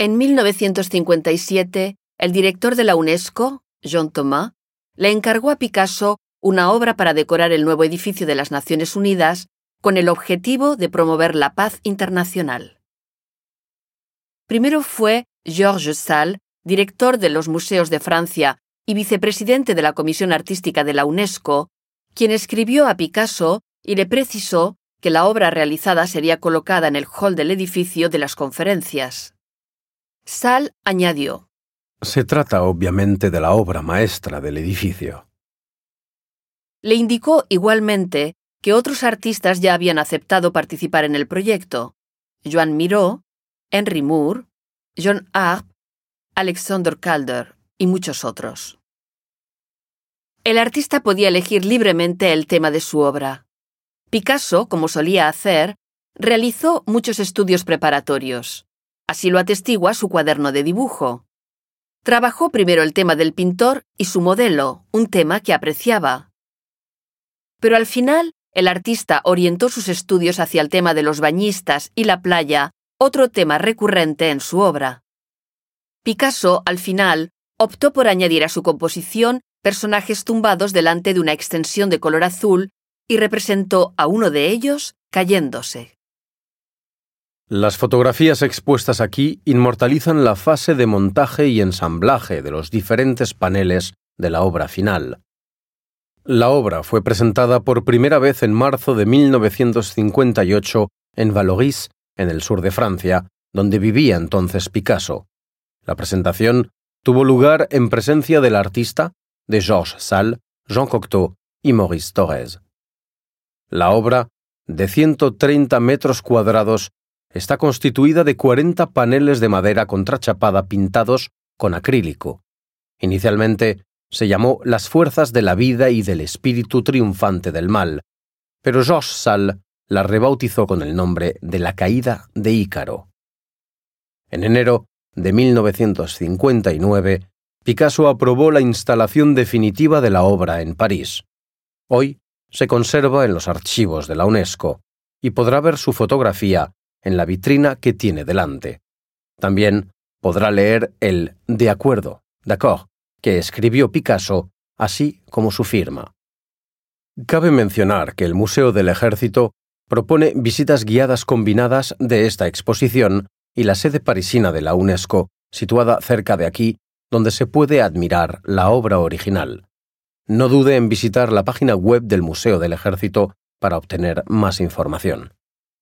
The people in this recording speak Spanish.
En 1957, el director de la UNESCO, Jean Thomas, le encargó a Picasso una obra para decorar el nuevo edificio de las Naciones Unidas con el objetivo de promover la paz internacional. Primero fue Georges Salle, director de los Museos de Francia y vicepresidente de la Comisión Artística de la UNESCO, quien escribió a Picasso y le precisó que la obra realizada sería colocada en el hall del edificio de las conferencias. Sal añadió. Se trata obviamente de la obra maestra del edificio. Le indicó igualmente que otros artistas ya habían aceptado participar en el proyecto. Joan Miró, Henry Moore, John Arp, Alexander Calder y muchos otros. El artista podía elegir libremente el tema de su obra. Picasso, como solía hacer, realizó muchos estudios preparatorios. Así lo atestigua su cuaderno de dibujo. Trabajó primero el tema del pintor y su modelo, un tema que apreciaba. Pero al final, el artista orientó sus estudios hacia el tema de los bañistas y la playa, otro tema recurrente en su obra. Picasso, al final, optó por añadir a su composición personajes tumbados delante de una extensión de color azul y representó a uno de ellos cayéndose. Las fotografías expuestas aquí inmortalizan la fase de montaje y ensamblaje de los diferentes paneles de la obra final. La obra fue presentada por primera vez en marzo de 1958 en Valoris, en el sur de Francia, donde vivía entonces Picasso. La presentación tuvo lugar en presencia del artista, de Georges Salle, Jean Cocteau y Maurice Torres. La obra, de 130 metros cuadrados, está constituida de 40 paneles de madera contrachapada pintados con acrílico. Inicialmente se llamó Las fuerzas de la vida y del espíritu triunfante del mal, pero Georges Salle la rebautizó con el nombre de La caída de Ícaro. En enero de 1959, Picasso aprobó la instalación definitiva de la obra en París. Hoy se conserva en los archivos de la UNESCO y podrá ver su fotografía en la vitrina que tiene delante. También podrá leer el De acuerdo, d'accord, que escribió Picasso, así como su firma. Cabe mencionar que el Museo del Ejército propone visitas guiadas combinadas de esta exposición y la sede parisina de la UNESCO, situada cerca de aquí, donde se puede admirar la obra original. No dude en visitar la página web del Museo del Ejército para obtener más información.